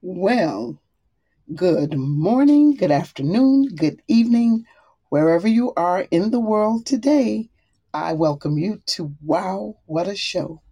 Well, good morning, good afternoon, good evening, wherever you are in the world today. I welcome you to Wow, What a Show.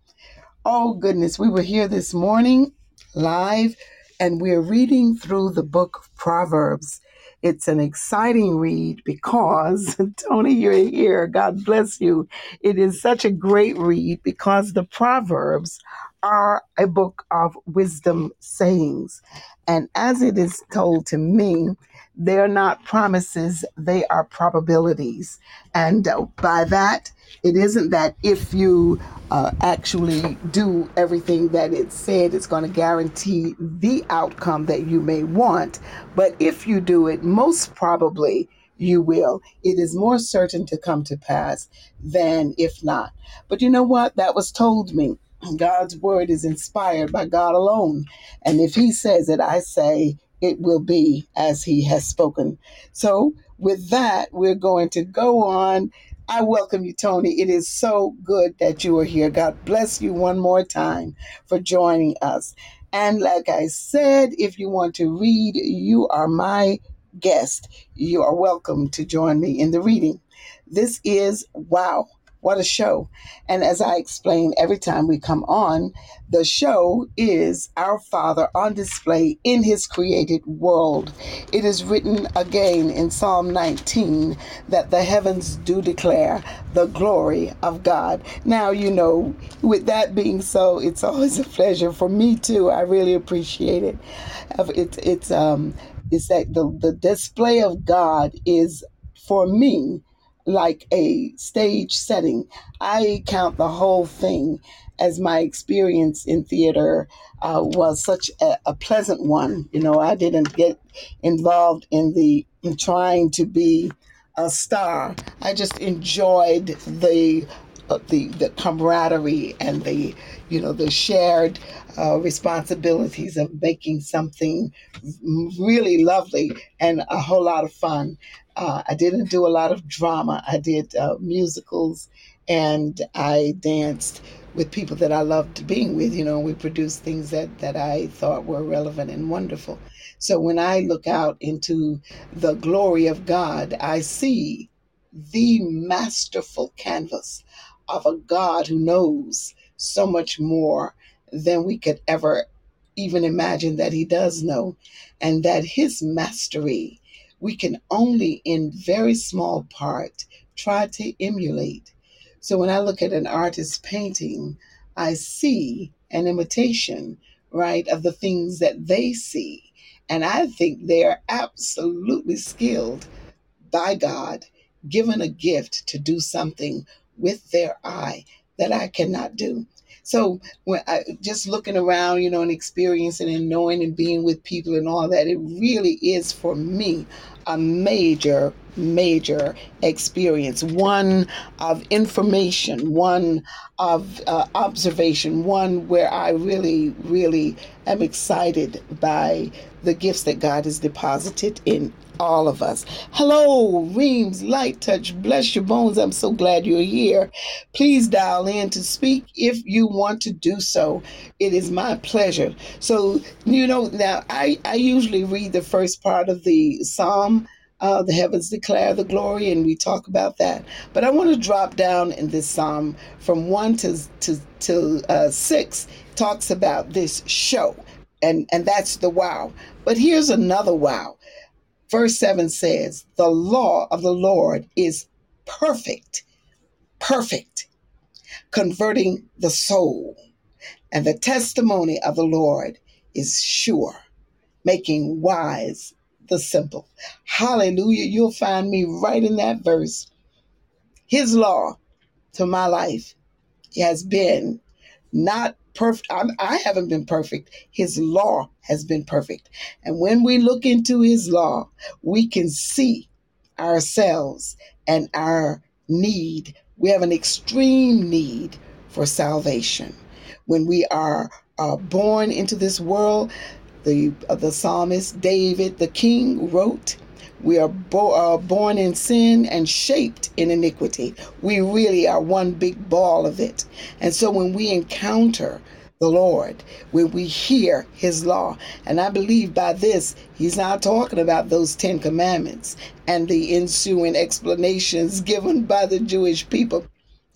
Oh, goodness, we were here this morning live and we're reading through the book of Proverbs. It's an exciting read because, Tony, you're here. God bless you. It is such a great read because the Proverbs are a book of wisdom sayings. And as it is told to me, they're not promises, they are probabilities. And uh, by that, it isn't that if you uh, actually do everything that it said, it's going to guarantee the outcome that you may want. But if you do it, most probably you will. It is more certain to come to pass than if not. But you know what? That was told me. God's word is inspired by God alone. And if He says it, I say it will be as He has spoken. So, with that, we're going to go on. I welcome you, Tony. It is so good that you are here. God bless you one more time for joining us. And like I said, if you want to read, you are my guest. You are welcome to join me in the reading. This is Wow. What a show. And as I explain every time we come on, the show is our Father on display in His created world. It is written again in Psalm 19 that the heavens do declare the glory of God. Now, you know, with that being so, it's always a pleasure for me too. I really appreciate it. It's, it's, um, it's that the, the display of God is for me like a stage setting. I count the whole thing as my experience in theater uh, was such a, a pleasant one. You know, I didn't get involved in the in trying to be a star. I just enjoyed the the the camaraderie and the you know the shared uh, responsibilities of making something really lovely and a whole lot of fun. Uh, I didn't do a lot of drama. I did uh, musicals and I danced with people that I loved being with. You know, we produced things that, that I thought were relevant and wonderful. So when I look out into the glory of God, I see the masterful canvas of a God who knows so much more than we could ever even imagine that He does know, and that His mastery we can only in very small part try to emulate. So when I look at an artist's painting, I see an imitation, right, of the things that they see. And I think they are absolutely skilled by God, given a gift to do something with their eye that I cannot do. So when I just looking around, you know, and experiencing and knowing and being with people and all that, it really is for me a major, major experience. One of information, one of uh, observation, one where I really, really am excited by the gifts that God has deposited in all of us. Hello, Reams Light Touch. Bless your bones. I'm so glad you're here. Please dial in to speak if you want to do so. It is my pleasure. So, you know, now I, I usually read the first part of the psalm. Uh, the heavens declare the glory, and we talk about that. But I want to drop down in this psalm from one to to to uh, six. Talks about this show, and and that's the wow. But here's another wow. Verse 7 says, The law of the Lord is perfect, perfect, converting the soul. And the testimony of the Lord is sure, making wise the simple. Hallelujah. You'll find me right in that verse. His law to my life has been not perfect. I haven't been perfect. His law has been perfect. And when we look into His law, we can see ourselves and our need. We have an extreme need for salvation. When we are uh, born into this world, the, uh, the psalmist David, the king, wrote, we are bo- uh, born in sin and shaped in iniquity. We really are one big ball of it. And so when we encounter the Lord, when we hear his law. And I believe by this, he's not talking about those Ten Commandments and the ensuing explanations given by the Jewish people.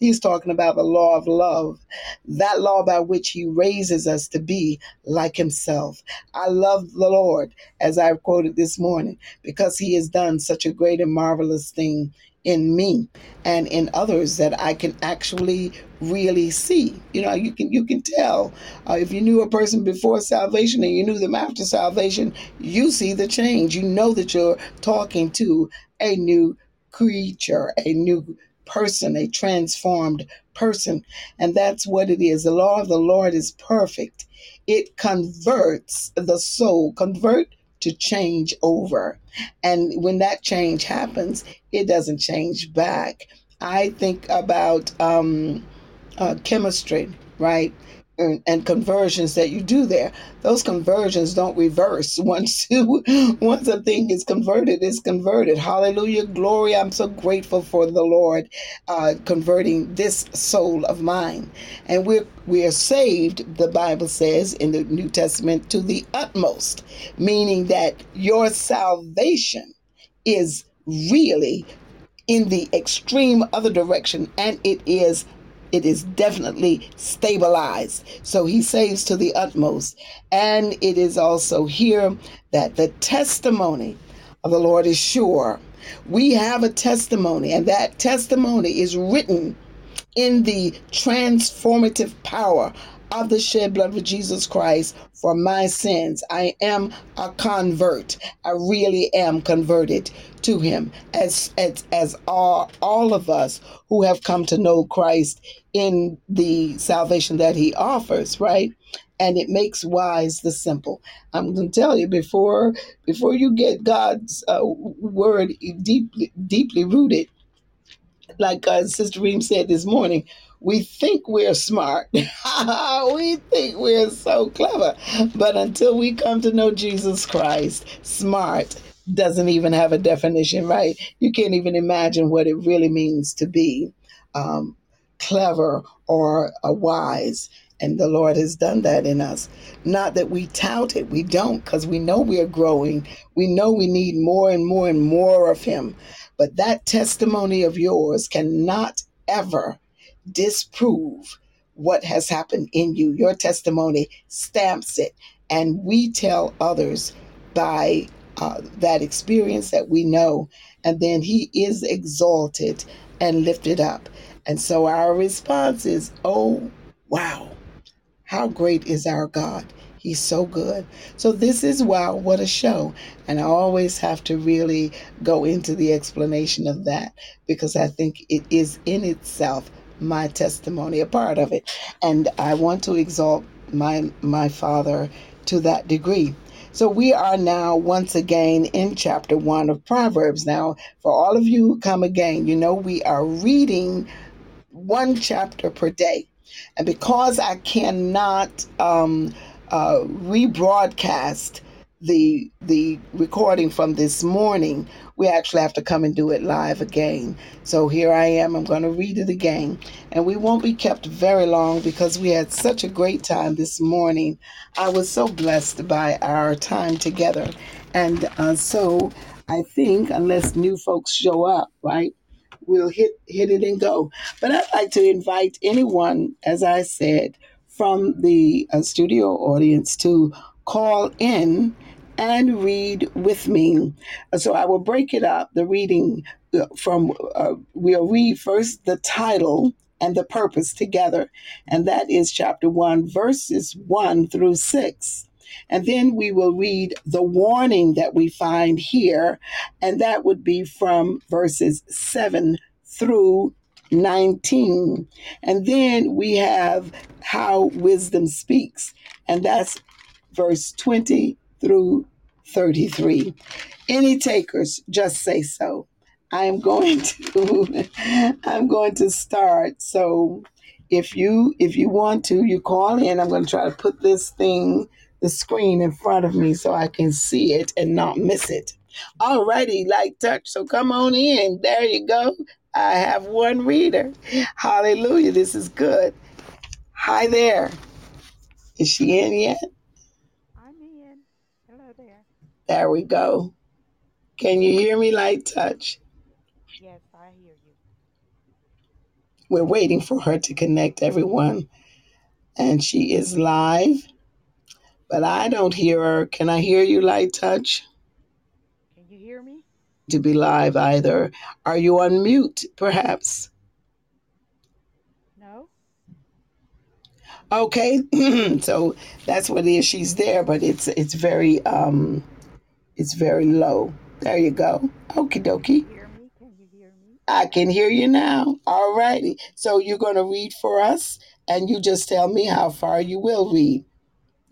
He's talking about the law of love, that law by which he raises us to be like himself. I love the Lord, as I've quoted this morning, because he has done such a great and marvelous thing in me and in others that I can actually really see. You know, you can you can tell uh, if you knew a person before salvation and you knew them after salvation, you see the change. You know that you're talking to a new creature, a new person, a transformed person. And that's what it is. The law of the Lord is perfect. It converts the soul, convert to change over. And when that change happens, it doesn't change back. I think about um, uh, chemistry, right? And, and conversions that you do there. Those conversions don't reverse. Once you, once a thing is converted, it's converted. Hallelujah, glory! I'm so grateful for the Lord uh, converting this soul of mine, and we're we are saved. The Bible says in the New Testament to the utmost, meaning that your salvation is really in the extreme other direction, and it is it is definitely stabilized. So he saves to the utmost. And it is also here that the testimony of the Lord is sure. We have a testimony, and that testimony is written in the transformative power of the shed blood of Jesus Christ for my sins. I am a convert. I really am converted to him as as, as all, all of us who have come to know Christ in the salvation that he offers, right? And it makes wise the simple. I'm going to tell you before before you get God's uh, word deeply deeply rooted like uh, Sister Reem said this morning, we think we're smart. we think we're so clever. But until we come to know Jesus Christ, smart doesn't even have a definition, right? You can't even imagine what it really means to be um, clever or a wise. And the Lord has done that in us. Not that we tout it, we don't, because we know we are growing. We know we need more and more and more of Him. But that testimony of yours cannot ever disprove what has happened in you. Your testimony stamps it. And we tell others by uh, that experience that we know. And then he is exalted and lifted up. And so our response is, oh, wow, how great is our God? He's so good. So this is wow, what a show. And I always have to really go into the explanation of that because I think it is in itself my testimony, a part of it. And I want to exalt my my father to that degree. So we are now once again in chapter 1 of Proverbs. Now, for all of you who come again, you know we are reading one chapter per day. And because I cannot um, uh, rebroadcast the the recording from this morning, we actually have to come and do it live again. So here I am. I'm going to read it again, and we won't be kept very long because we had such a great time this morning. I was so blessed by our time together, and uh, so I think unless new folks show up, right? We'll hit hit it and go. But I'd like to invite anyone, as I said, from the uh, studio audience to call in and read with me. So I will break it up, the reading uh, from, uh, we'll read first the title and the purpose together. And that is chapter 1, verses 1 through 6. And then we will read the warning that we find here, and that would be from verses 7 through 19. And then we have how wisdom speaks, and that's verse 20 through 33. Any takers, just say so. I'm going to I'm going to start. So if you if you want to, you call in. I'm going to try to put this thing, the screen in front of me so I can see it and not miss it. Alrighty, Light Touch. So come on in. There you go. I have one reader. Hallelujah. This is good. Hi there. Is she in yet? I'm in. Hello there. There we go. Can you hear me, Light Touch? Yes, I hear you. We're waiting for her to connect everyone. And she is live, but I don't hear her. Can I hear you, Light Touch? Can you hear me? To be live either. Are you on mute, perhaps? No. Okay, so that's what it is. She's there, but it's it's very um it's very low. There you go. Okie dokie. Hear me? Can you hear me? I can hear you now. All righty. So you're going to read for us, and you just tell me how far you will read.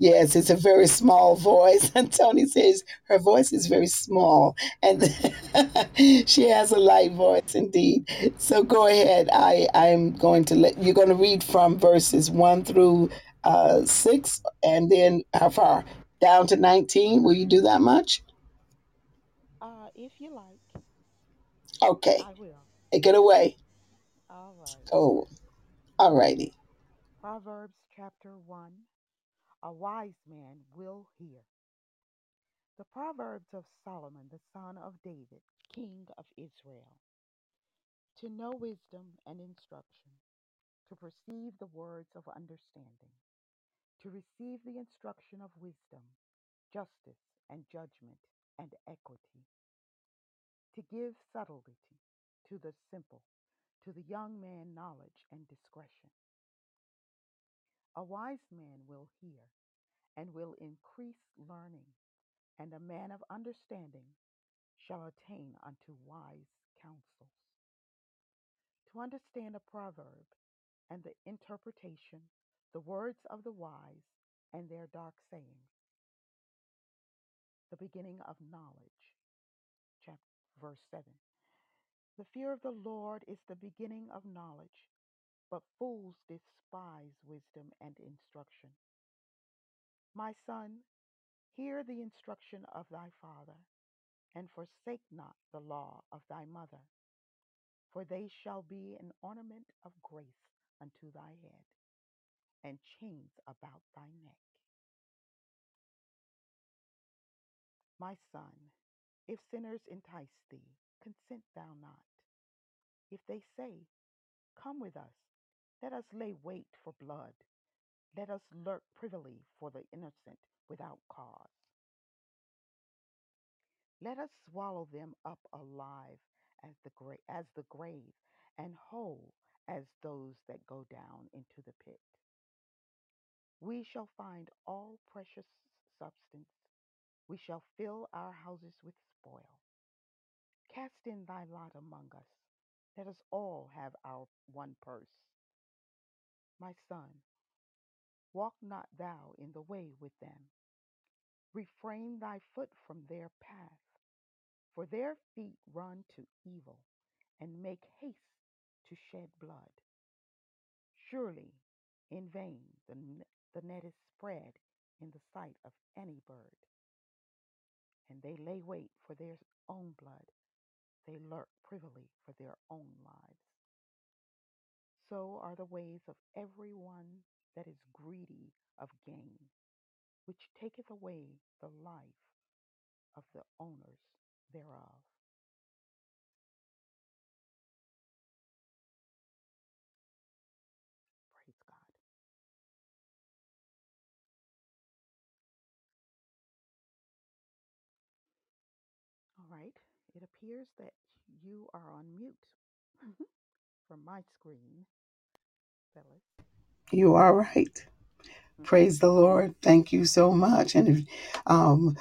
Yes, it's a very small voice. And Tony says her voice is very small. And she has a light voice indeed. So go ahead. I, I'm going to let you're going to read from verses 1 through uh, 6, and then how far? Down to 19. Will you do that much? Uh, if you like, Okay. I will. Take it away. All right. Oh, all righty. Proverbs chapter 1 A wise man will hear. The Proverbs of Solomon, the son of David, king of Israel. To know wisdom and instruction, to perceive the words of understanding, to receive the instruction of wisdom, justice and judgment and equity, to give subtlety to the simple, to the young man knowledge and discretion. A wise man will hear and will increase learning, and a man of understanding shall attain unto wise counsels. To understand a proverb and the interpretation, the words of the wise and their dark sayings, the beginning of knowledge. Verse 7. The fear of the Lord is the beginning of knowledge, but fools despise wisdom and instruction. My son, hear the instruction of thy father, and forsake not the law of thy mother, for they shall be an ornament of grace unto thy head, and chains about thy neck. My son, if sinners entice thee, consent thou not. If they say, Come with us, let us lay wait for blood, let us lurk privily for the innocent without cause. Let us swallow them up alive as the grave, as the grave, and whole as those that go down into the pit. We shall find all precious substance. We shall fill our houses with spoil. Cast in thy lot among us. Let us all have our one purse. My son, walk not thou in the way with them. Refrain thy foot from their path, for their feet run to evil and make haste to shed blood. Surely in vain the, the net is spread in the sight of any bird, and they lay wait for their own blood. They lurk privily for their own lives. So are the ways of every one that is greedy of gain, which taketh away the life of the owners thereof. Right. It appears that you are on mute from my screen, Phyllis. You are right. Praise the Lord. Thank you so much. And if, um,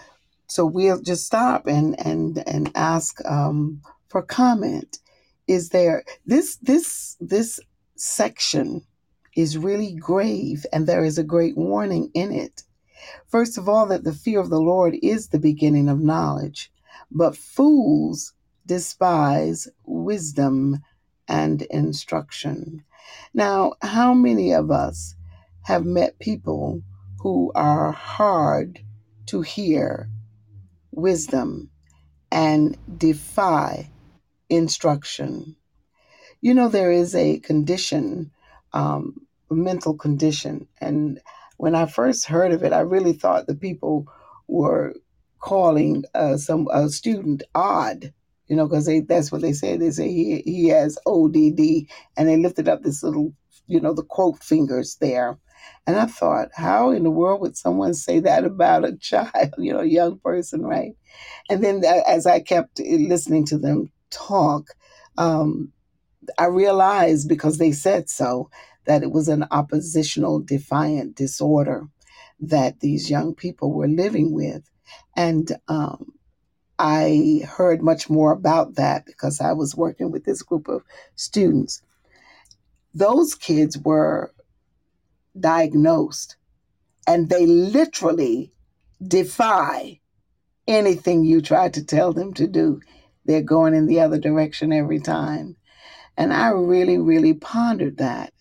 so we'll just stop and and and ask um, for comment. Is there this this this section is really grave, and there is a great warning in it. First of all, that the fear of the Lord is the beginning of knowledge, but fools despise wisdom and instruction. Now, how many of us have met people who are hard to hear wisdom and defy instruction? You know, there is a condition, um, mental condition, and when I first heard of it, I really thought the people were calling uh, some a student odd, you know, because that's what they say. They say he he has ODD, and they lifted up this little, you know, the quote fingers there. And I thought, how in the world would someone say that about a child, you know, a young person, right? And then as I kept listening to them talk, um, I realized because they said so that it was an oppositional defiant disorder that these young people were living with. And um, I heard much more about that because I was working with this group of students. Those kids were diagnosed and they literally defy anything you try to tell them to do. They're going in the other direction every time. And I really, really pondered that.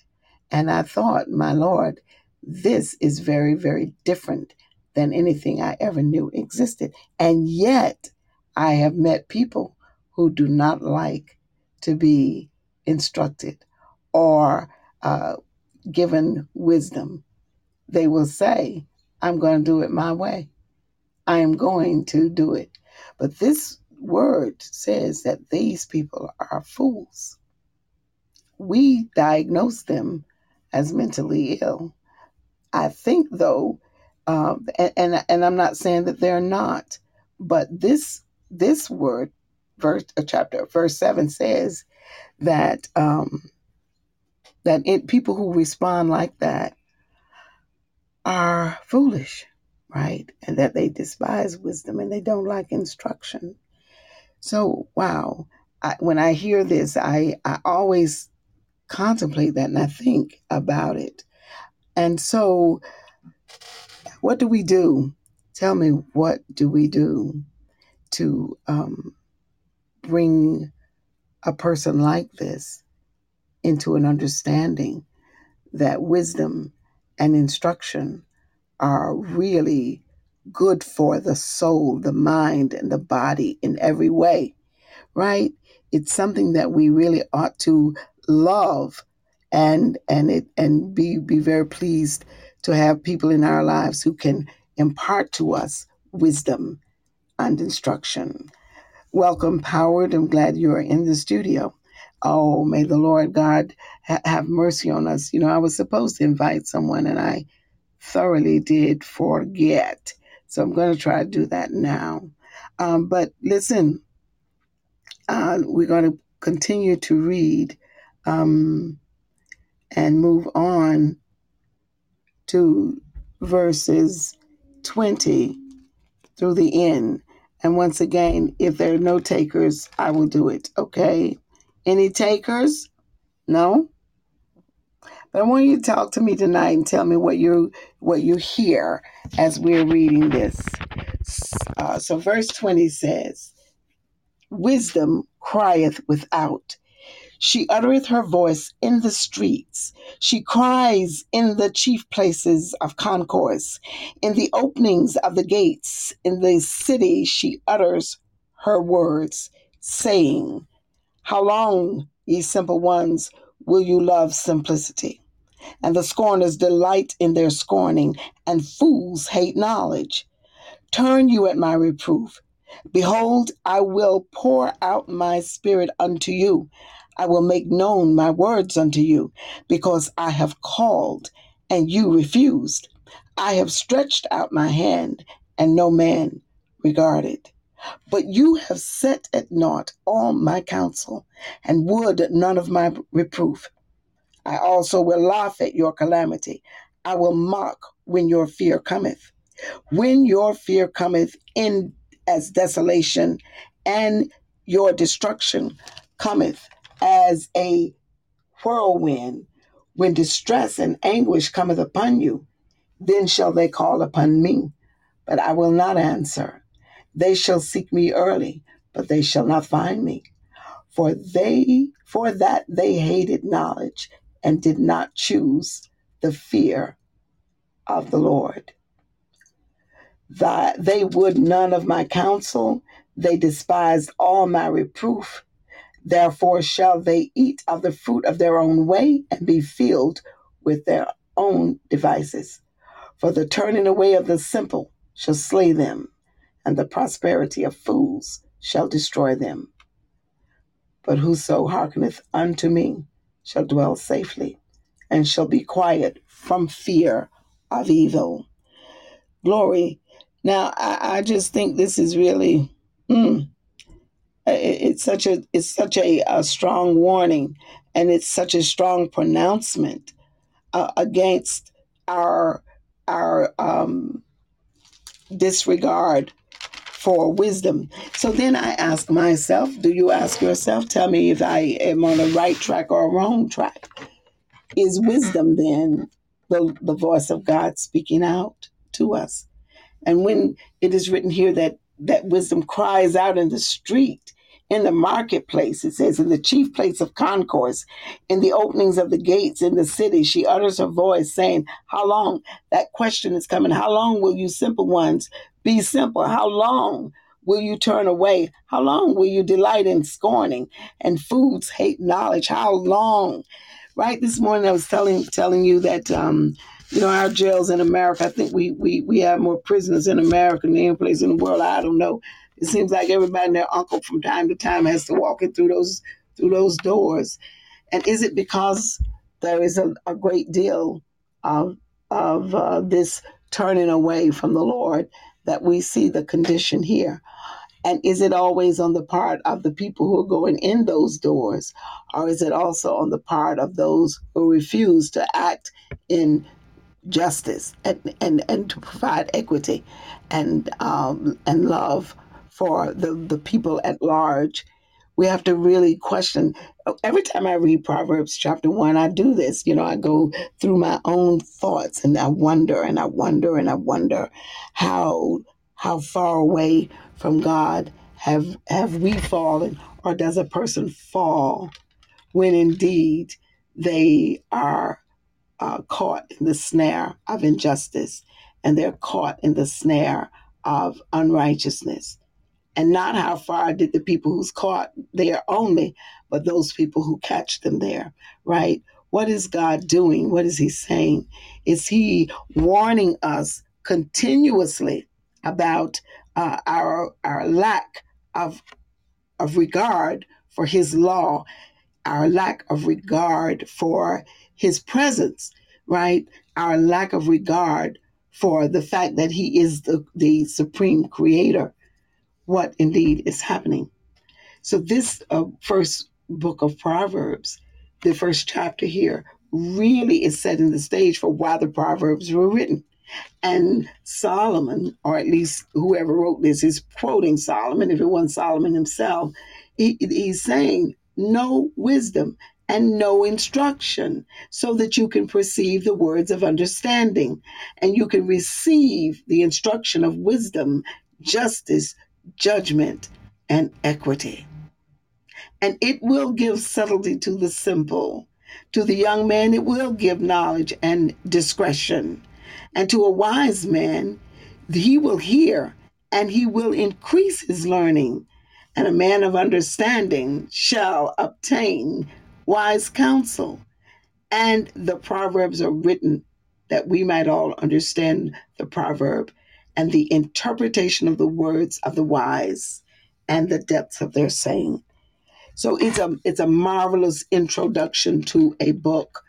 And I thought, my Lord, this is very, very different than anything I ever knew existed. And yet, I have met people who do not like to be instructed or uh, given wisdom. They will say, I'm going to do it my way. I am going to do it. But this word says that these people are fools. We diagnose them as mentally ill. I think, though, um, and, and and I'm not saying that they're not, but this this word, verse a chapter verse seven says that um, that it, people who respond like that are foolish right? And that they despise wisdom and they don't like instruction. So, wow, I, when I hear this, I, I always contemplate that and I think about it. And so, what do we do? Tell me, what do we do to um, bring a person like this into an understanding that wisdom and instruction are really good for the soul, the mind, and the body in every way, right? It's something that we really ought to love and and it and be be very pleased to have people in our lives who can impart to us wisdom and instruction. Welcome, Howard. I'm glad you are in the studio. Oh, may the Lord God ha- have mercy on us. You know, I was supposed to invite someone and I thoroughly did forget. So I'm going to try to do that now. Um, but listen, uh, we're going to continue to read um, and move on to verses 20 through the end. And once again, if there are no takers, I will do it. Okay? Any takers? No? But I want you to talk to me tonight and tell me what you what you hear as we're reading this. Uh, so, verse twenty says, "Wisdom crieth without." She uttereth her voice in the streets. She cries in the chief places of concourse. In the openings of the gates, in the city, she utters her words, saying, How long, ye simple ones, will you love simplicity? And the scorners delight in their scorning, and fools hate knowledge. Turn you at my reproof. Behold, I will pour out my spirit unto you. I will make known my words unto you, because I have called, and you refused. I have stretched out my hand, and no man regarded. But you have set at naught all my counsel, and would none of my reproof. I also will laugh at your calamity. I will mock when your fear cometh. When your fear cometh in as desolation, and your destruction cometh as a whirlwind, when distress and anguish cometh upon you, then shall they call upon me, but I will not answer. They shall seek me early, but they shall not find me. For they for that they hated knowledge and did not choose the fear of the Lord. That they would none of my counsel, they despised all my reproof. Therefore shall they eat of the fruit of their own way and be filled with their own devices. For the turning away of the simple shall slay them, and the prosperity of fools shall destroy them. But whoso hearkeneth unto me shall dwell safely, and shall be quiet from fear of evil. Glory. Now, I, I just think this is really, mm, it's such a it's such a, a, strong warning, and it's such a strong pronouncement uh, against our our um, disregard for wisdom. So then I ask myself, do you ask yourself, tell me if I am on the right track or wrong track? Is wisdom then the, the voice of God speaking out to us? And when it is written here that, that wisdom cries out in the street, in the marketplace, it says, in the chief place of concourse, in the openings of the gates in the city, she utters her voice, saying, How long? That question is coming. How long will you simple ones be simple? How long will you turn away? How long will you delight in scorning and fools hate knowledge? How long? Right this morning, I was telling telling you that um, you know our jails in America. I think we we we have more prisoners in America than any place in the world. I don't know it seems like everybody and their uncle from time to time has to walk in through those through those doors. And is it because there is a, a great deal of of uh, this turning away from the Lord that we see the condition here? And is it always on the part of the people who are going in those doors, or is it also on the part of those who refuse to act in justice and, and, and to provide equity and um, and love for the, the people at large. We have to really question. Every time I read Proverbs chapter one, I do this. You know, I go through my own thoughts and I wonder and I wonder and I wonder how how far away from God have have we fallen, or does a person fall when indeed they are uh, caught in the snare of injustice and they're caught in the snare of unrighteousness? And not how far did the people who's caught there only, but those people who catch them there, right? What is God doing? What is He saying? Is He warning us continuously about uh, our our lack of of regard for His law, our lack of regard for His presence, right? Our lack of regard for the fact that He is the, the supreme creator what indeed is happening. So, this uh, first book of Proverbs, the first chapter here, really is setting the stage for why the Proverbs were written. And Solomon, or at least whoever wrote this, is quoting Solomon. If it wasn't Solomon himself, he, he's saying, Know wisdom and know instruction, so that you can perceive the words of understanding and you can receive the instruction of wisdom, justice, judgment, and equity. And it will give subtlety to the simple. To the young man, it will give knowledge and discretion. And to a wise man, he will hear and he will increase his learning. And a man of understanding shall obtain wise counsel. And the Proverbs are written that we might all understand the proverb and the interpretation of the words of the wise and the depths of their saying. So it's a it's a marvelous introduction to a book,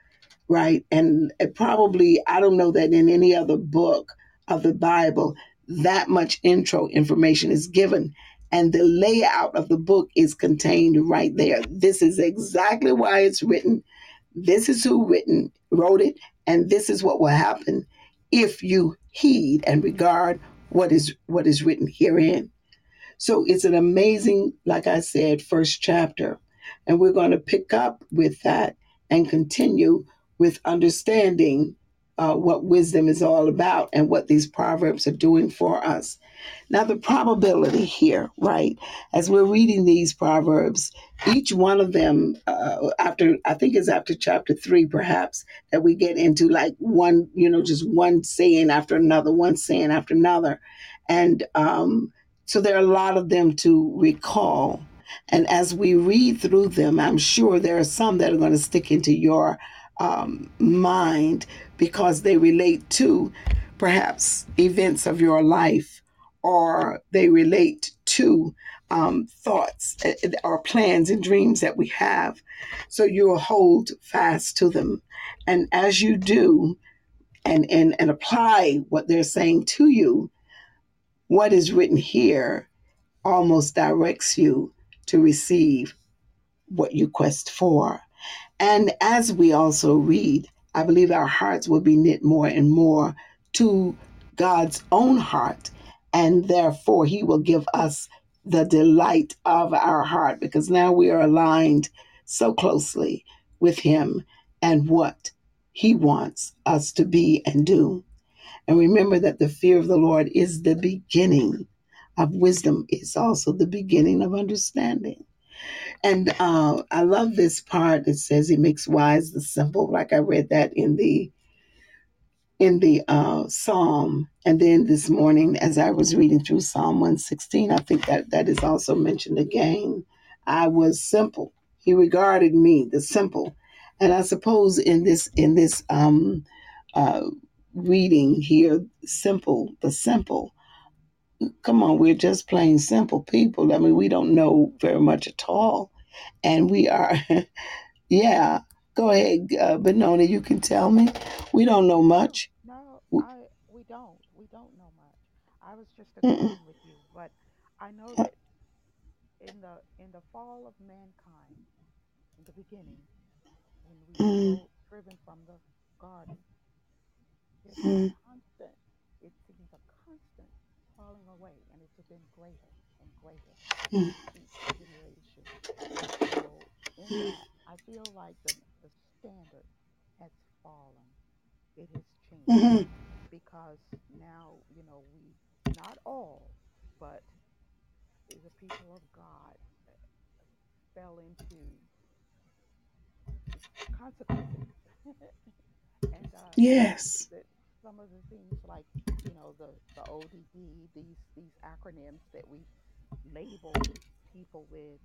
right? And it probably I don't know that in any other book of the Bible that much intro information is given and the layout of the book is contained right there. This is exactly why it's written. This is who written wrote it and this is what will happen if you heed and regard what is what is written herein. So it's an amazing, like I said, first chapter. And we're going to pick up with that and continue with understanding uh, what wisdom is all about and what these proverbs are doing for us. Now, the probability here, right? As we're reading these proverbs, each one of them, uh, after I think it's after chapter three, perhaps, that we get into like one, you know, just one saying after another, one saying after another. And um, so there are a lot of them to recall. And as we read through them, I'm sure there are some that are going to stick into your um, mind because they relate to perhaps events of your life or they relate to um, thoughts uh, or plans and dreams that we have. So you'll hold fast to them. And as you do and, and, and apply what they're saying to you, what is written here almost directs you to receive what you quest for. And as we also read, I believe our hearts will be knit more and more to God's own heart. And therefore, He will give us the delight of our heart because now we are aligned so closely with Him and what He wants us to be and do. And remember that the fear of the Lord is the beginning of wisdom, it's also the beginning of understanding. And uh, I love this part. It says he makes wise the simple. Like I read that in the in the uh, psalm, and then this morning, as I was reading through Psalm one sixteen, I think that that is also mentioned again. I was simple. He regarded me the simple, and I suppose in this in this um, uh, reading here, simple the simple. Come on, we're just plain simple people. I mean, we don't know very much at all and we are yeah go ahead uh, benoni you can tell me we don't know much no, W- I we don't. We don't know much. I was just mm-mm, agreeing with you, but I know that in the in the fall of mankind, in the beginning, when we were mm, driven from the garden, there's a mm, constant. It seems a constant falling away, and it's been greater and greater mm, each generation. So in that, I feel like the the standard has fallen. It has changed mm, because now you know we not all, but the people of God fell into consequences, and uh, yes. that some of the things like you know the the ODD, these these acronyms that we label people with,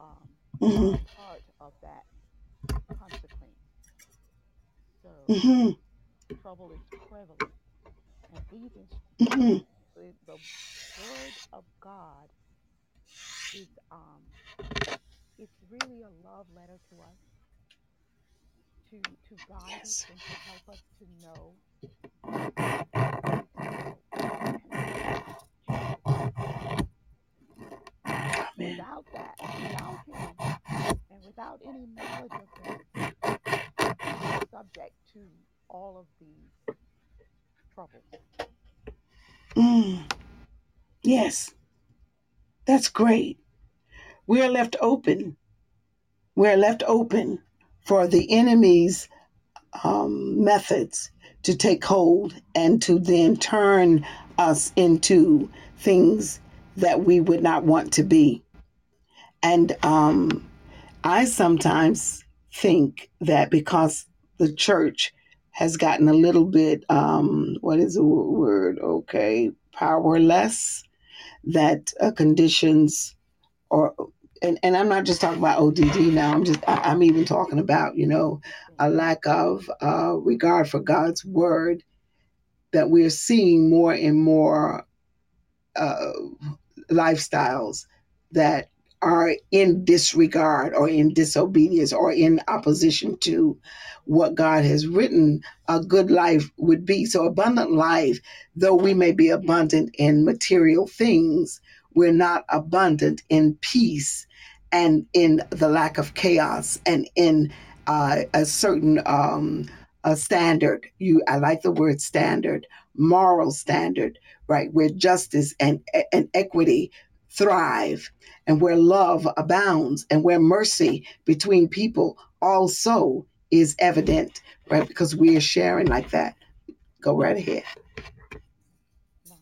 um, are mm, a part of that consequence. So mm, trouble is prevalent, and even mm, the, the word of God is um it's really a love letter to us to to guide us yes. and to help us to know what way to go and amen. without that without him and without any knowledge of him we are subject to all of these troubles. Mm, yes. That's great. We're left open. We're left open for the enemy's um, methods to take hold and to then turn us into things that we would not want to be and um, I sometimes think that because the church has gotten a little bit, um, what is the word? Okay, powerless, that uh, conditions or and, and I'm not just talking about ODD now. I'm just I, I'm even talking about you know a lack of uh, regard for God's word that we're seeing more and more uh, lifestyles that are in disregard or in disobedience or in opposition to what God has written a good life would be. So, abundant life, though we may be abundant in material things, we're not abundant in peace and in the lack of chaos and in uh, a certain um, a standard. You, I like the word standard, moral standard right? Where justice and, and equity thrive, and where love abounds, and where mercy between people also is evident, right? Because we are sharing like that. Go right ahead. no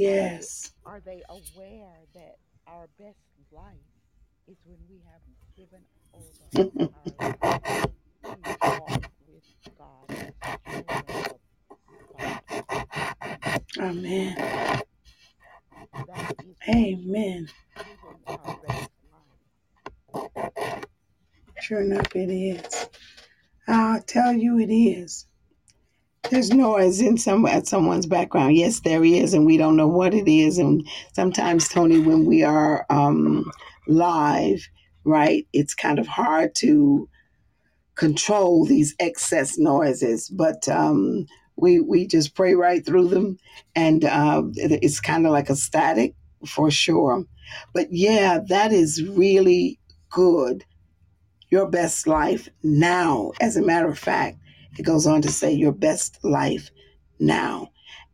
Yes. are they aware that our best life is when we have given over our walk with God. Amen. That is actually Amen. living our best life. Sure enough, it is. I'll tell you, it is. There's noise in some at someone's background. Yes, there is, and we don't know what it is. And sometimes, Tony, when we are um, live, right, it's kind of hard to control these excess noises, but um, we we just pray right through them, and uh, it- it's kind of like a static for sure. But yeah, that is really good. Your best life now. As a matter of fact, it goes on to say your best life now,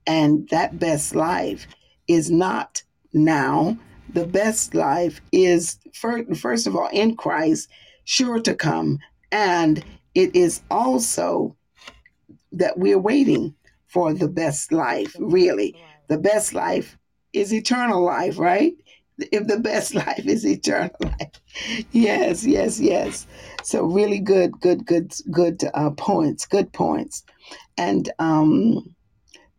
and that best life is not now. The best life is first, of all in Christ, sure to come and it is also that we're waiting for the best life, really. The best life is eternal life, right? If the best life is eternal life. Yes, yes, yes. So really good, good, good, good uh, points, good points. And um,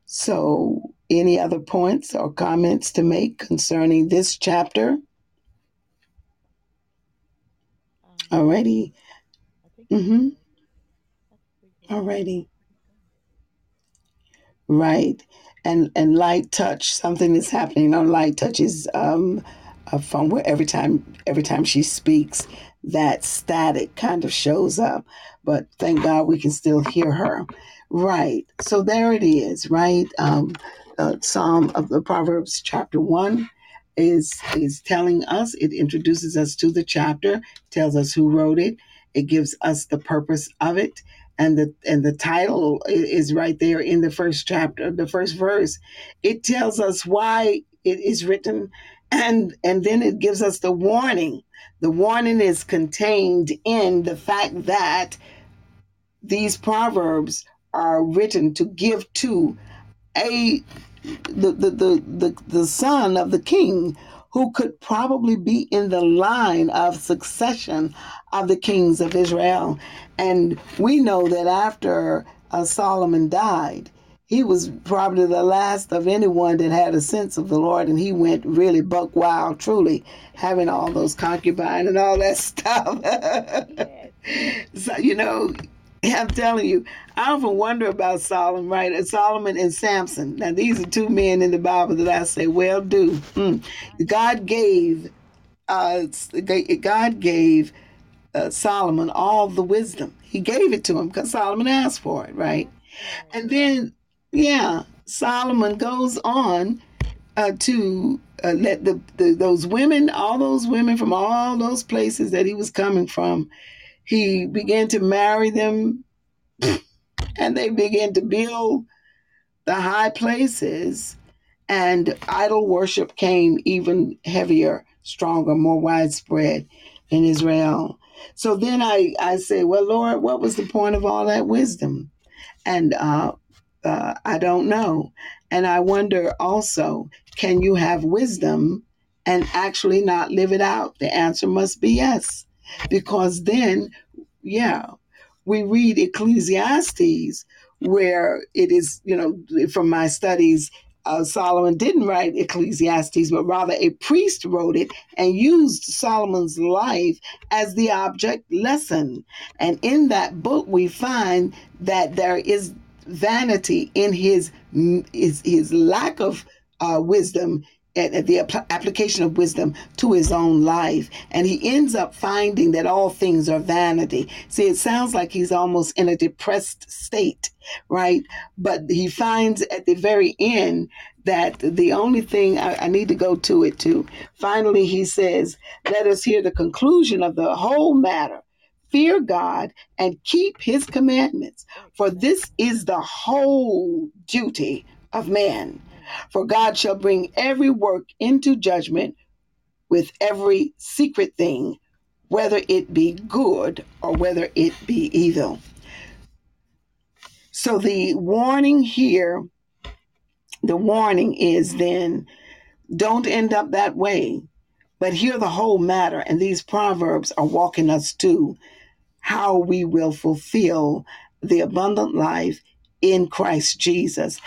so any other points or comments to make concerning this chapter? Um, Alrighty. Mm-hmm. we're good. I think we're good. Alrighty. Right. And and Light Touch something is happening. On light touches um a phone where every time every time she speaks that static kind of shows up. But thank god we can still hear her. Right. So there it is right? Um uh, psalm of the proverbs chapter 1 is is telling us it introduces us to the chapter tells us who wrote it. It gives us the purpose of it and the and the title is right there in the first chapter the first verse. It tells us why it is written and and then it gives us the warning. The warning is contained in the fact that these proverbs are written to give to a the the the the, the son of the king who could probably be in the line of succession of the kings of Israel. And we know that after uh, Solomon died, he was probably the last of anyone that had a sense of the Lord, and he went really buck wild, truly, having all those concubines and all that stuff. So, you know, I'm telling you, I often wonder about Solomon, right? Solomon and Samson. Now, these are two men in the Bible that I say, well, do. Hmm. God gave, uh, God gave uh, Solomon all the wisdom. He gave it to him because Solomon asked for it, right? And then, yeah, Solomon goes on uh, to uh, let the, the those women, all those women from all those places that he was coming from, he began to marry them and they began to build the high places and idol worship came even heavier stronger more widespread in israel. So then i i say well lord what was the point of all that wisdom? And uh, uh, i don't know. And i wonder also can you have wisdom and actually not live it out? The answer must be yes because then yeah we read ecclesiastes where it is you know from my studies uh, solomon didn't write ecclesiastes but rather a priest wrote it and used solomon's life as the object lesson. And in that book we find that there is vanity in his his, his lack of uh, wisdom the application of wisdom to his own life. And he ends up finding that all things are vanity. See, it sounds like he's almost in a depressed state, right? But he finds at the very end that the only thing I, I need to go to it to. Finally, he says, Let us hear the conclusion of the whole matter. Fear God and keep his commandments, for this is the whole duty of man. For God shall bring every work into judgment with every secret thing, whether it be good or whether it be evil. So the warning here, the warning is then don't end up that way. But hear the whole matter, and these proverbs are walking us to how we will fulfill the abundant life in Christ Jesus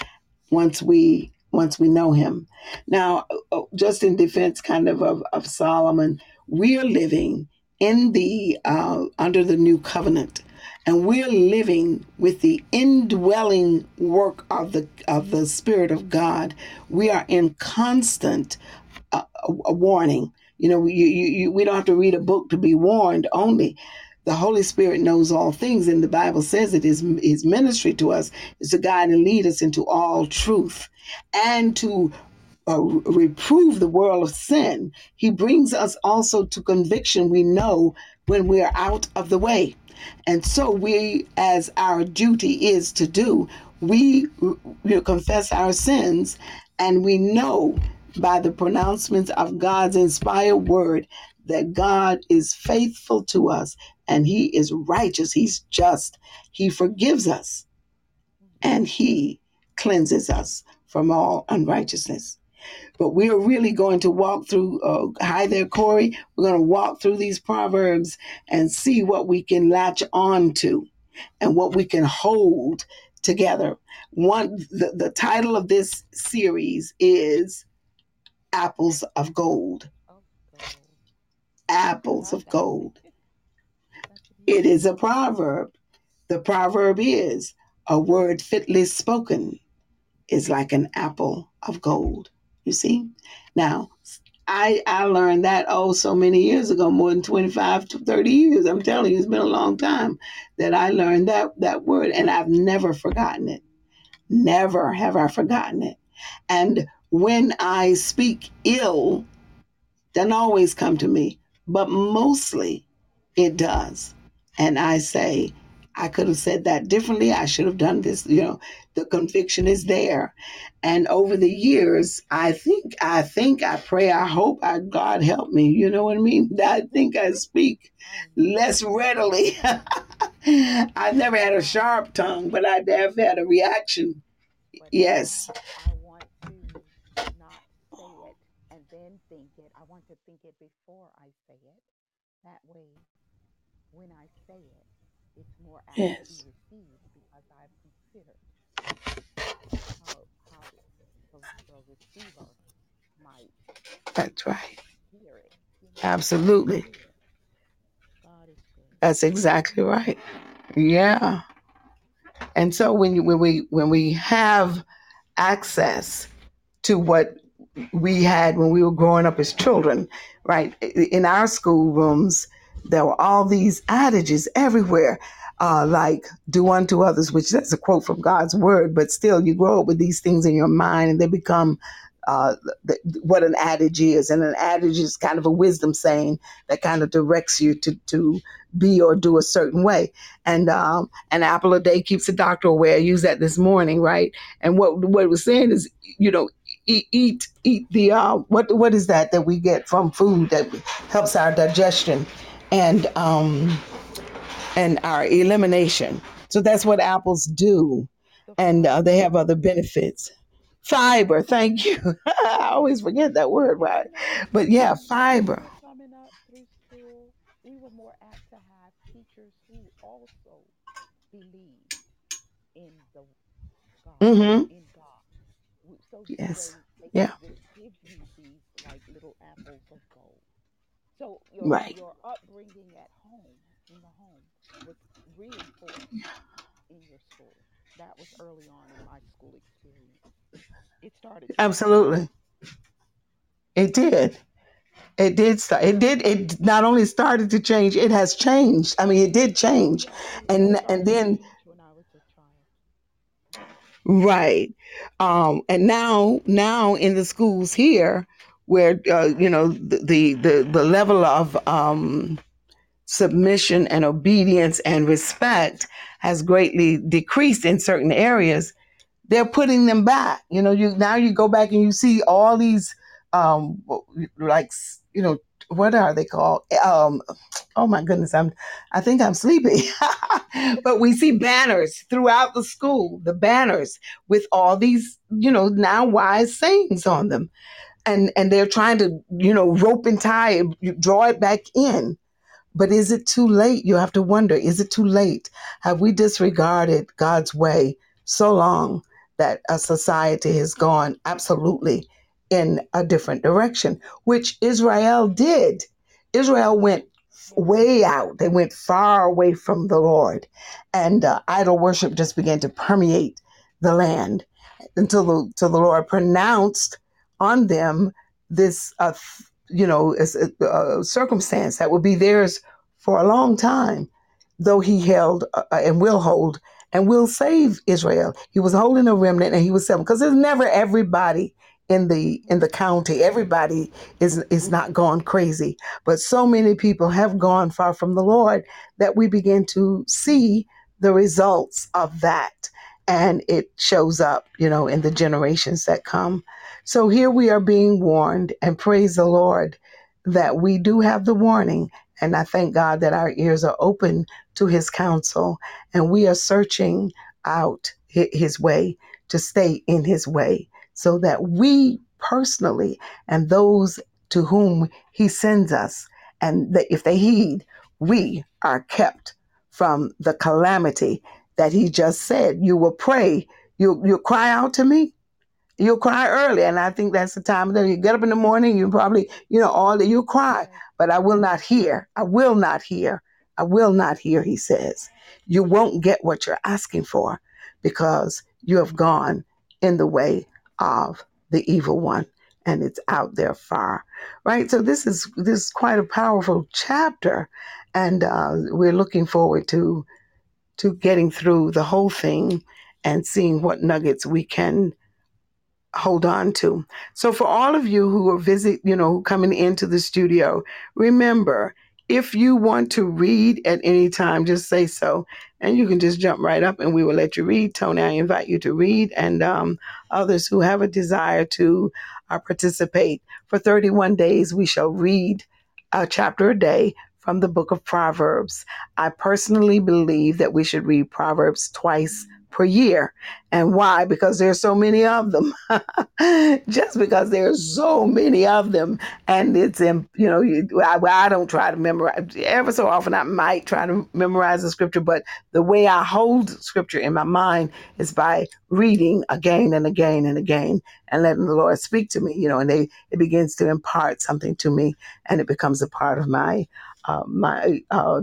once we once we know him. Now, uh, just in defense kind of of, of Solomon, we're living in the uh, under the new covenant and we're living with the indwelling work of the of the spirit of God. We are in constant uh, a warning. You know, you, you, you, we don't have to read a book to be warned only. The Holy Spirit knows all things, and the Bible says it is his ministry to us is to guide and lead us into all truth and to uh, reprove the world of sin. He brings us also to conviction we know when we are out of the way. And so we, as our duty is to do, we you know, confess our sins and we know by the pronouncements of God's inspired word that God is faithful to us and he is righteous, he's just, he forgives us and he cleanses us from all unrighteousness. But we are really going to walk through, uh, hi there, Corey. We're going to walk through these proverbs and see what we can latch on to and what we can hold together. One, the, the title of this series is Apples of Gold. Oh. Apples of gold. It is a proverb. The proverb is a word fitly spoken is like an apple of gold. You see? Now, I, I learned that oh so many years ago, more than 25 to 30 years. I'm telling you, it's been a long time that I learned that that word and I've never forgotten it. Never have I forgotten it. And when I speak ill, doesn't always come to me, but mostly it does. And I say, I could have said that differently. I should have done this. You know, the conviction is there. And over the years, I think, I think, I pray, I hope, I, God help me. You know what I mean? I think I speak less readily. I've never had a sharp tongue, but I have had a reaction. Yes. I want to not say it and then think it. I want to think it before I say it. That way, when I say it, it's more apt to Yes. be received because I've considered how, how the, the receiver might That's right. hear it. Absolutely. hear it. God is good. That's exactly right. Yeah. And so when you, when we when we have access to what we had when we were growing up as children, right? In our schoolrooms, there were all these adages everywhere, uh, like "do unto others," which that's a quote from God's word, but still, you grow up with these things in your mind, and they become uh, th- what an adage is. And an adage is kind of a wisdom saying that kind of directs you to to be or do a certain way. And um, an apple a day keeps the doctor away. I used that this morning, right? And what what it was saying is, you know, eat eat, eat the uh, what what is that that we get from food that helps our digestion and um, and our elimination. So that's what apples do, and uh, they have other benefits. Fiber, thank you. I always forget that word, right? But yeah, fiber. coming up through school, we were more apt to have teachers who also believed in the God, Mm-hmm. in God. So Yes. Yeah. give you these like little apples of gold. So your Right. your upbringing at home in the home was reinforced in your school. That was early on in my school experience. It started. Absolutely. It did. It did start. It did. It not only started to change. It has changed. I mean, it did change, yes, it, it and and then when I was a child. right, um, and now now in the schools here, where uh, you know the, the the level of um, submission and obedience and respect has greatly decreased in certain areas they're putting them back. You know, you now you go back and you see all these um like you know what are they called? Um oh my goodness, I'm I think I'm sleepy. but we see banners throughout the school, the banners with all these, you know, now wise sayings on them and and they're trying to you know rope and tie it, draw it back in. But is it too late? You have to wonder is it too late? Have we disregarded god's way so long that a society has gone absolutely in a different direction which israel did? Israel went way out. They went far away from the lord and uh, idol worship just began to permeate the land until the, until the lord pronounced on them this, uh, you know, a, a circumstance that would be theirs for a long time, though he held uh, uh, and will hold and will save Israel. He was holding a remnant and he was saving because there's never everybody in the in the county. Everybody is is not gone crazy, but so many people have gone far from the Lord that we begin to see the results of that and it shows up, you know, in the generations that come. So here we are being warned, and praise the Lord that we do have the warning. And I thank God that our ears are open to his counsel and we are searching out his way to stay in his way so that we personally and those to whom he sends us, and that if they heed, we are kept from the calamity that he just said. You will pray, you, you'll cry out to me, You'll cry early, and I think that's the time that you get up in the morning. You probably, you know, all that you cry, but I will not hear. I will not hear. I will not hear. He says, you won't get what you're asking for because you have gone in the way of the evil one, and it's out there far, right? So this is this is quite a powerful chapter, and uh, we're looking forward to to getting through the whole thing and seeing what nuggets we can hold on to. So for all of you who are visit, you know, coming into the studio, remember if you want to read at any time, just say so, and you can just jump right up, and we will let you read. Tony, I invite you to read, and um, others who have a desire to uh, participate. For 31 days, we shall read a chapter a day from the book of Proverbs. I personally believe that we should read Proverbs twice per year. And why? Because there's so many of them. Just because there's so many of them, and it's in you know, you, I, I don't try to memorize. Ever so often, I might try to memorize the scripture, but the way I hold scripture in my mind is by reading again and again and again, and letting the Lord speak to me. You know, and they it begins to impart something to me, and it becomes a part of my uh, my uh,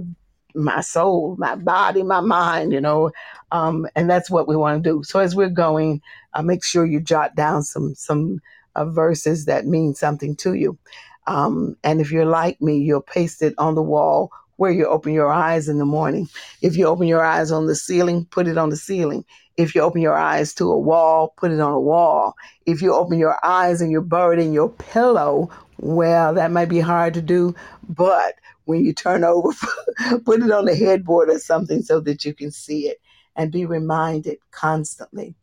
my soul, my body, my mind, you know, um, and that's what we want to do. So as we're going, uh, make sure you jot down some some uh, verses that mean something to you. Um, and if you're like me, you'll paste it on the wall where you open your eyes in the morning. If you open your eyes on the ceiling, put it on the ceiling. If you open your eyes to a wall, put it on a wall. If you open your eyes and you're buried in your pillow, well, that might be hard to do, but when you turn over, put it on the headboard or something so that you can see it and be reminded constantly.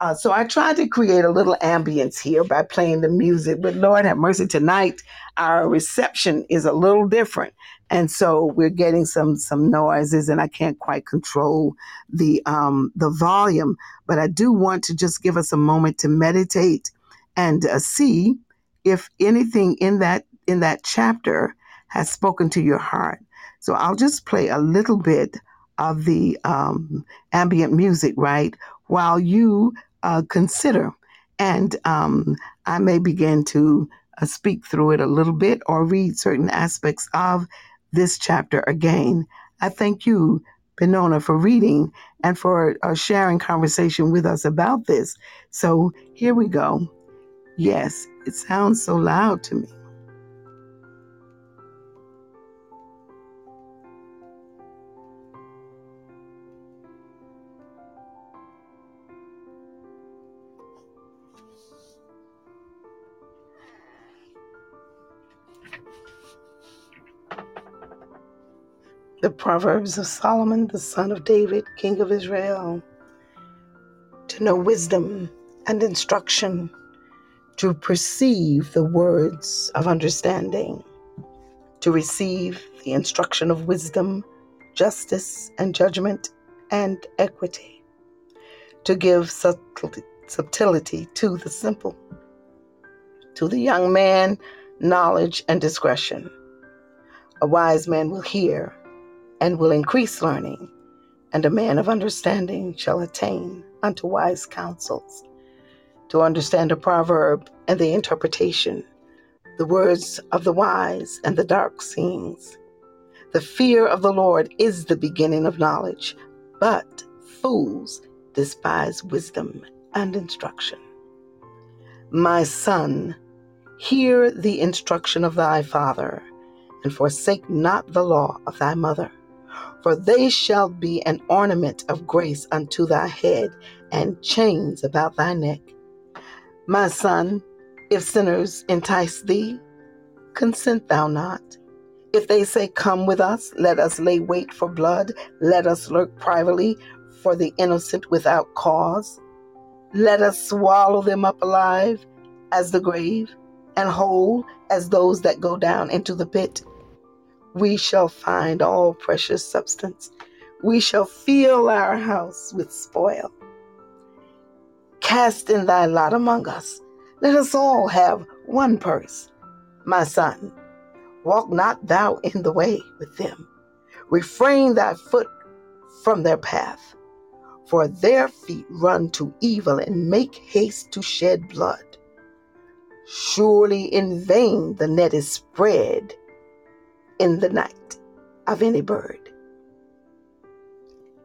Uh, so I tried to create a little ambience here by playing the music, but Lord have mercy, tonight our reception is a little different. And so we're getting some some noises, and I can't quite control the um, the volume. But I do want to just give us a moment to meditate and uh, see if anything in that in that chapter has spoken to your heart. So I'll just play a little bit of the um, ambient music, right, while you uh, consider. And um, I may begin to uh, speak through it a little bit or read certain aspects of this chapter again. I thank you, Benona, for reading and for uh, sharing conversation with us about this. So here we go. Yes, it sounds so loud to me. The Proverbs of Solomon, the son of David, king of Israel, to know wisdom and instruction, to perceive the words of understanding, to receive the instruction of wisdom, justice and judgment, and equity, to give subtlety to the simple, To the young man, knowledge and discretion. A wise man will hear and will increase learning, and a man of understanding shall attain unto wise counsels. To understand a proverb and the interpretation, the words of the wise and the dark sayings. The fear of the Lord is the beginning of knowledge, but fools despise wisdom and instruction. My son, hear the instruction of thy father, and forsake not the law of thy mother. For they shall be an ornament of grace unto thy head, and chains about thy neck. My son, if sinners entice thee, consent thou not. If they say, Come with us, let us lay wait for blood, let us lurk privately for the innocent without cause. Let us swallow them up alive as the grave, and whole as those that go down into the pit. We shall find all precious substance. We shall fill our house with spoil. Cast in thy lot among us. Let us all have one purse. My son, walk not thou in the way with them. Refrain thy foot from their path for their feet run to evil and make haste to shed blood. Surely in vain the net is spread in the night of any bird.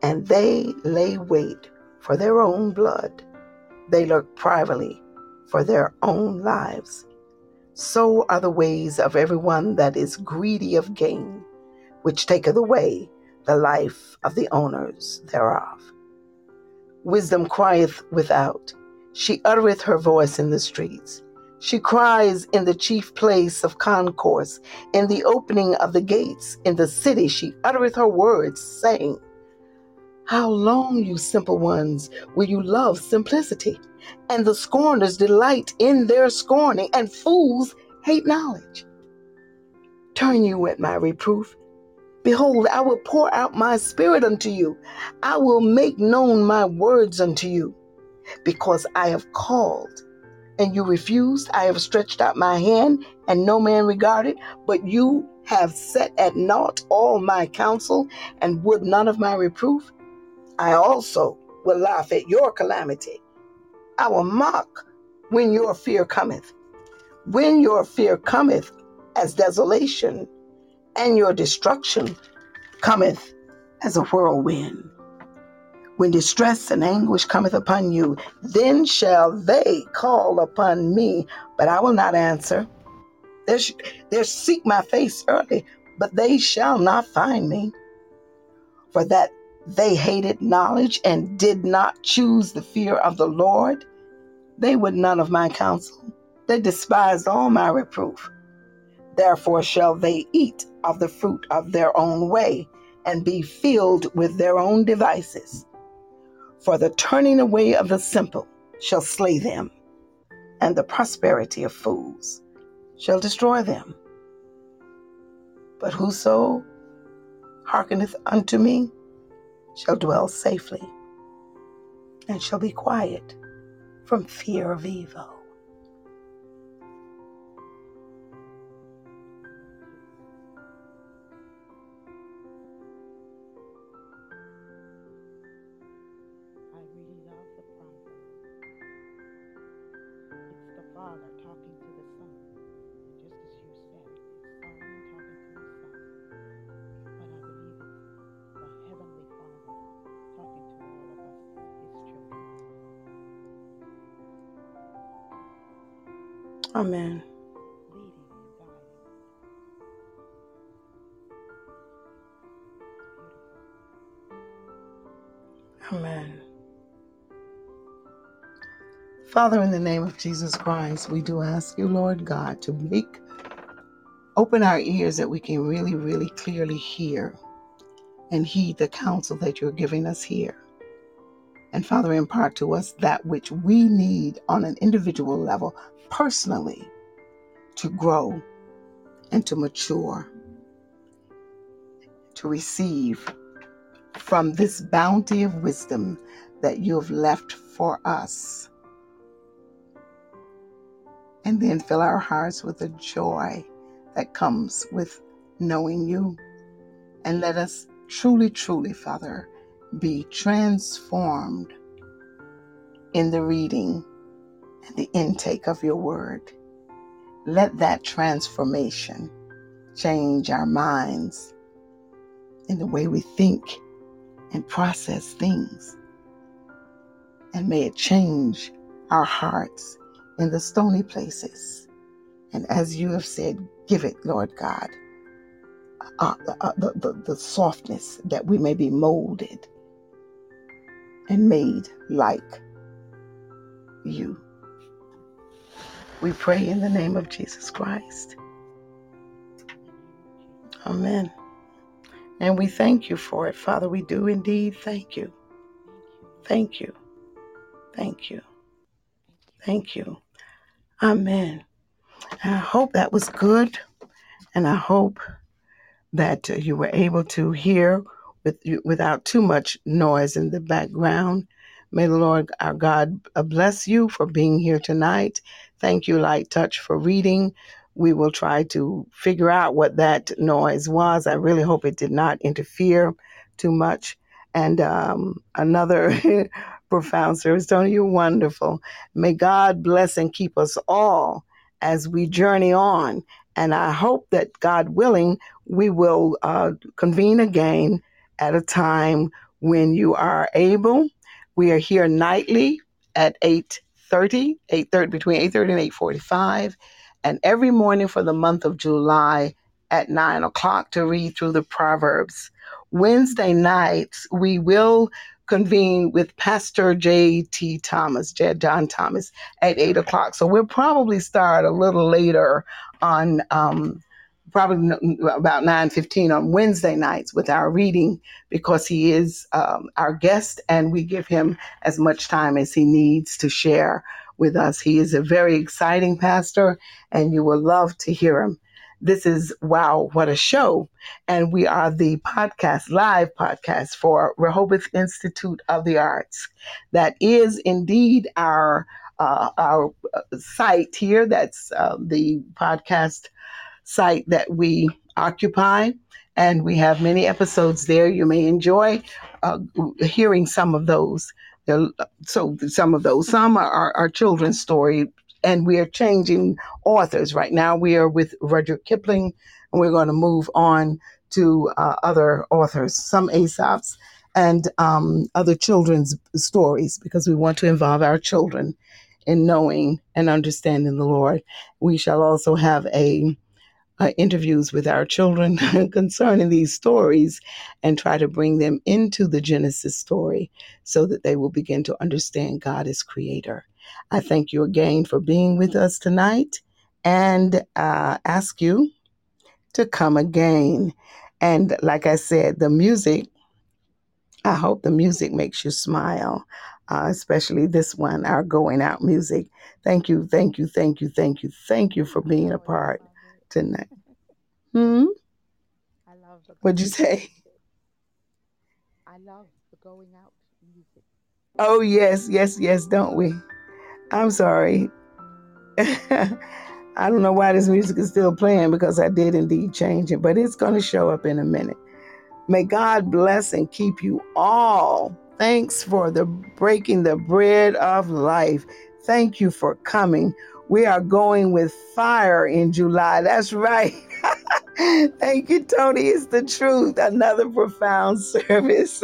And they lay wait for their own blood. They lurk privately for their own lives. So are the ways of everyone that is greedy of gain, which taketh away the life of the owners thereof. Wisdom crieth without. She uttereth her voice in the streets. She cries in the chief place of concourse, in the opening of the gates, in the city. She uttereth her words, saying, How long, you simple ones, will you love simplicity? And the scorners delight in their scorning, and fools hate knowledge. Turn you at my reproof Behold, I will pour out my spirit unto you. I will make known my words unto you. Because I have called, and you refused. I have stretched out my hand, and no man regarded. But you have set at naught all my counsel, and would none of my reproof. I also will laugh at your calamity. I will mock when your fear cometh. When your fear cometh as desolation, and your destruction cometh as a whirlwind. When distress and anguish cometh upon you, then shall they call upon me, but I will not answer. They, sh- they seek my face early, but they shall not find me. For that they hated knowledge and did not choose the fear of the Lord, they would none of my counsel. They despised all my reproof. Therefore shall they eat of the fruit of their own way and be filled with their own devices. For the turning away of the simple shall slay them, and the prosperity of fools shall destroy them. But whoso hearkeneth unto me shall dwell safely, and shall be quiet from fear of evil. Amen. Amen. Father, in the name of Jesus Christ, we do ask you, Lord God, to make open our ears that we can really, really clearly hear and heed the counsel that you're giving us here. And Father, impart to us that which we need on an individual level, personally, to grow and to mature, to receive from this bounty of wisdom that you have left for us. and then fill our hearts with the joy that comes with knowing you. And let us truly, truly, Father, be transformed in the reading and the intake of your word. Let that transformation change our minds in the way we think and process things. And may it change our hearts in the stony places. And as you have said, give it, Lord God, uh, uh, the, the, the softness that we may be molded and made like you. We pray in the name of Jesus Christ. Amen. And we thank you for it, Father. We do indeed thank you. Thank you. Thank you. Thank you. Amen. I hope that was good. And I hope that you were able to hear with, without too much noise in the background. May the Lord our God uh, bless you for being here tonight. Thank you, Light Touch, for reading. We will try to figure out what that noise was. I really hope it did not interfere too much. And um, another profound service. Tony, you're wonderful. May God bless and keep us all as we journey on. And I hope that God willing, we will uh, convene again at a time when you are able. We are here nightly at 8.30, 8.30 between 8.30 and 8.45, and every morning for the month of July at 9 o'clock to read through the Proverbs. Wednesday nights, we will convene with Pastor J.T. Thomas, John Thomas, at 8 o'clock. So we'll probably start a little later on, um, probably about 9.15 on Wednesday nights with our reading because he is um, our guest and we give him as much time as he needs to share with us. He is a very exciting pastor and you will love to hear him. This is Wow, What a Show. And we are the podcast, live podcast for Rehoboth Institute of the Arts. That is indeed our uh, our uh, site here. That's uh, the podcast site that we occupy. And we have many episodes there. You may enjoy uh, hearing some of those. So, some of those, some are, are children's story and we are changing authors. Right now, we are with Rudyard Kipling, and we're going to move on to uh, other authors, some Aesop's and um, other children's stories, because we want to involve our children in knowing and understanding the Lord. We shall also have a uh, interviews with our children concerning these stories and try to bring them into the Genesis story so that they will begin to understand God as creator. I thank you again for being with us tonight and uh, ask you to come again. And like I said, the music, I hope the music makes you smile. Uh, especially this one, our going out music. Thank you, thank you, thank you, thank you, thank you for being a part tonight. Hmm? I love the What'd you say? I love the going out music. Oh, yes, yes, yes, don't we? I'm sorry. I don't know why this music is still playing because I did indeed change it, but it's going to show up in a minute. May God bless and keep you all. Thanks for the breaking the bread of life. Thank you for coming. We are going with fire in July. That's right. Thank you, Tony. It's the truth. Another profound service.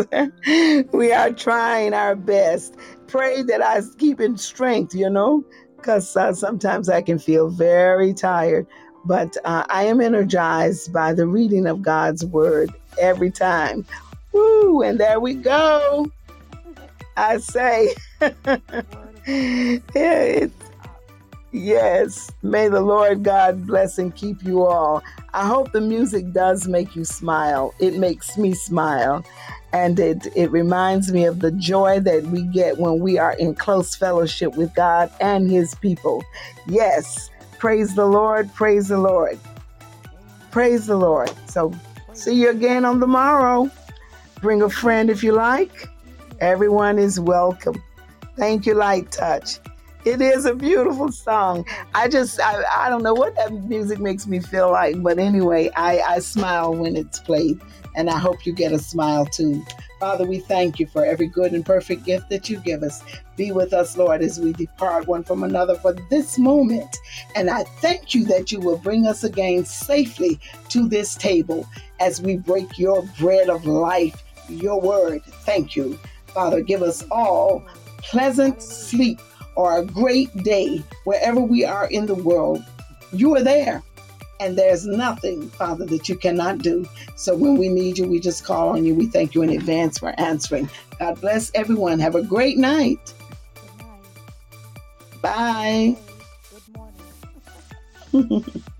we are trying our best. Pray that I keep in strength, you know, because uh, sometimes I can feel very tired. But uh, I am energized by the reading of God's word every time. Woo, and there we go. I say, yeah, it's Yes. May the Lord God bless and keep you all. I hope the music does make you smile. It makes me smile. And it, it reminds me of the joy that we get when we are in close fellowship with God and His people. Yes. Praise the Lord. Praise the Lord. Praise the Lord. So, see you again on the morrow. Bring a friend if you like. Everyone is welcome. Thank you, Light Touch. It is a beautiful song. I just, I, I don't know what that music makes me feel like, but anyway, I, I smile when it's played, and I hope you get a smile too. Father, we thank you for every good and perfect gift that you give us. Be with us, Lord, as we depart one from another for this moment. And I thank you that you will bring us again safely to this table as we break your bread of life, your word. Thank you. Father, give us all pleasant sleep or a great day wherever we are in the world. You are there. And there's nothing, Father, that you cannot do. So when we need you, we just call on you. We thank you in advance for answering. God bless everyone. Have a great night. Good night. Bye. Good morning.